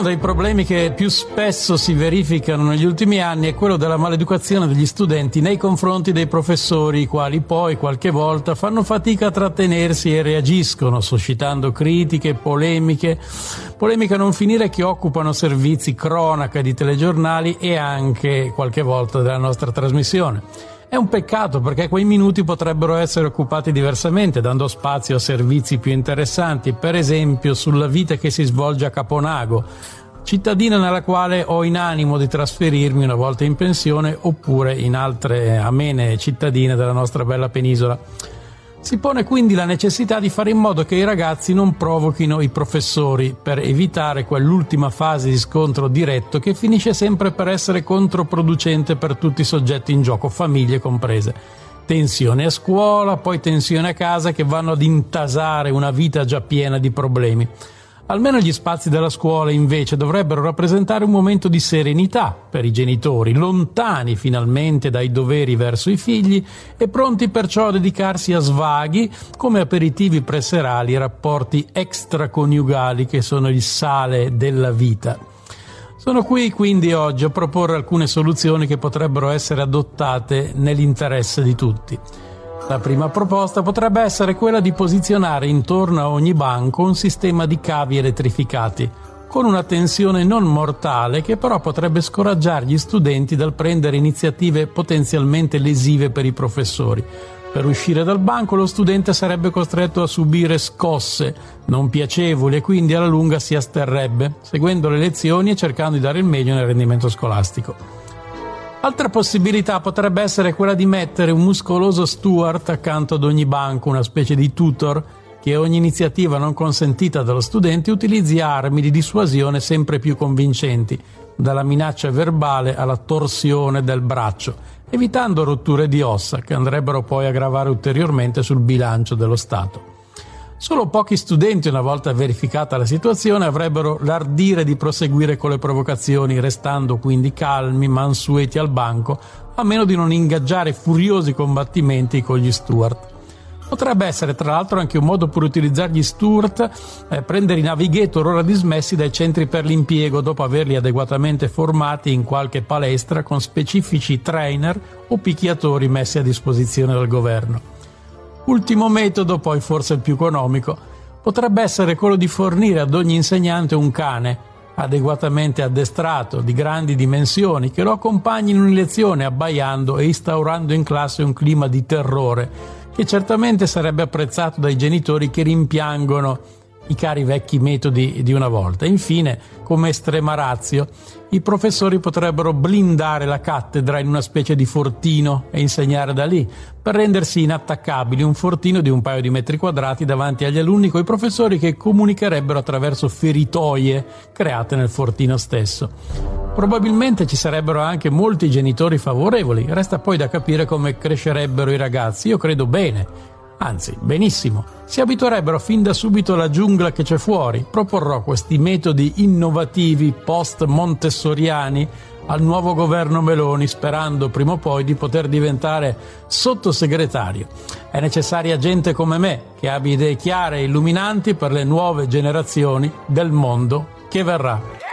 Uno dei problemi che più spesso si verificano negli ultimi anni è quello della maleducazione degli studenti nei confronti dei professori, i quali poi qualche volta fanno fatica a trattenersi e reagiscono, suscitando critiche, polemiche, polemiche a non finire che occupano servizi cronaca di telegiornali e anche qualche volta della nostra trasmissione. È un peccato perché quei minuti potrebbero essere occupati diversamente, dando spazio a servizi più interessanti, per esempio sulla vita che si svolge a Caponago, cittadina nella quale ho in animo di trasferirmi una volta in pensione oppure in altre amene cittadine della nostra bella penisola. Si pone quindi la necessità di fare in modo che i ragazzi non provochino i professori per evitare quell'ultima fase di scontro diretto che finisce sempre per essere controproducente per tutti i soggetti in gioco, famiglie comprese. Tensione a scuola, poi tensione a casa che vanno ad intasare una vita già piena di problemi. Almeno gli spazi della scuola invece dovrebbero rappresentare un momento di serenità per i genitori, lontani finalmente dai doveri verso i figli e pronti perciò a dedicarsi a svaghi come aperitivi preserali e rapporti extraconiugali che sono il sale della vita. Sono qui quindi oggi a proporre alcune soluzioni che potrebbero essere adottate nell'interesse di tutti. La prima proposta potrebbe essere quella di posizionare intorno a ogni banco un sistema di cavi elettrificati, con una tensione non mortale che però potrebbe scoraggiare gli studenti dal prendere iniziative potenzialmente lesive per i professori. Per uscire dal banco lo studente sarebbe costretto a subire scosse non piacevoli e quindi alla lunga si asterrebbe, seguendo le lezioni e cercando di dare il meglio nel rendimento scolastico. Altra possibilità potrebbe essere quella di mettere un muscoloso steward accanto ad ogni banco, una specie di tutor che ogni iniziativa non consentita dallo studente utilizzi armi di dissuasione sempre più convincenti, dalla minaccia verbale alla torsione del braccio, evitando rotture di ossa che andrebbero poi a gravare ulteriormente sul bilancio dello Stato. Solo pochi studenti, una volta verificata la situazione, avrebbero l'ardire di proseguire con le provocazioni, restando quindi calmi, mansueti al banco, a meno di non ingaggiare furiosi combattimenti con gli steward. Potrebbe essere tra l'altro anche un modo per utilizzare gli steward, eh, prendere i navigator ora dismessi dai centri per l'impiego dopo averli adeguatamente formati in qualche palestra con specifici trainer o picchiatori messi a disposizione dal governo. Ultimo metodo, poi forse il più economico, potrebbe essere quello di fornire ad ogni insegnante un cane adeguatamente addestrato, di grandi dimensioni, che lo accompagni in una lezione abbaiando e instaurando in classe un clima di terrore, che certamente sarebbe apprezzato dai genitori che rimpiangono i cari vecchi metodi di una volta. Infine, come estrema razio, i professori potrebbero blindare la cattedra in una specie di fortino e insegnare da lì, per rendersi inattaccabili un fortino di un paio di metri quadrati davanti agli alunni coi professori che comunicherebbero attraverso feritoie create nel fortino stesso. Probabilmente ci sarebbero anche molti genitori favorevoli, resta poi da capire come crescerebbero i ragazzi. Io credo bene Anzi, benissimo, si abituerebbero fin da subito alla giungla che c'è fuori. Proporrò questi metodi innovativi post-montessoriani al nuovo governo Meloni, sperando prima o poi di poter diventare sottosegretario. È necessaria gente come me, che abbia idee chiare e illuminanti per le nuove generazioni del mondo che verrà.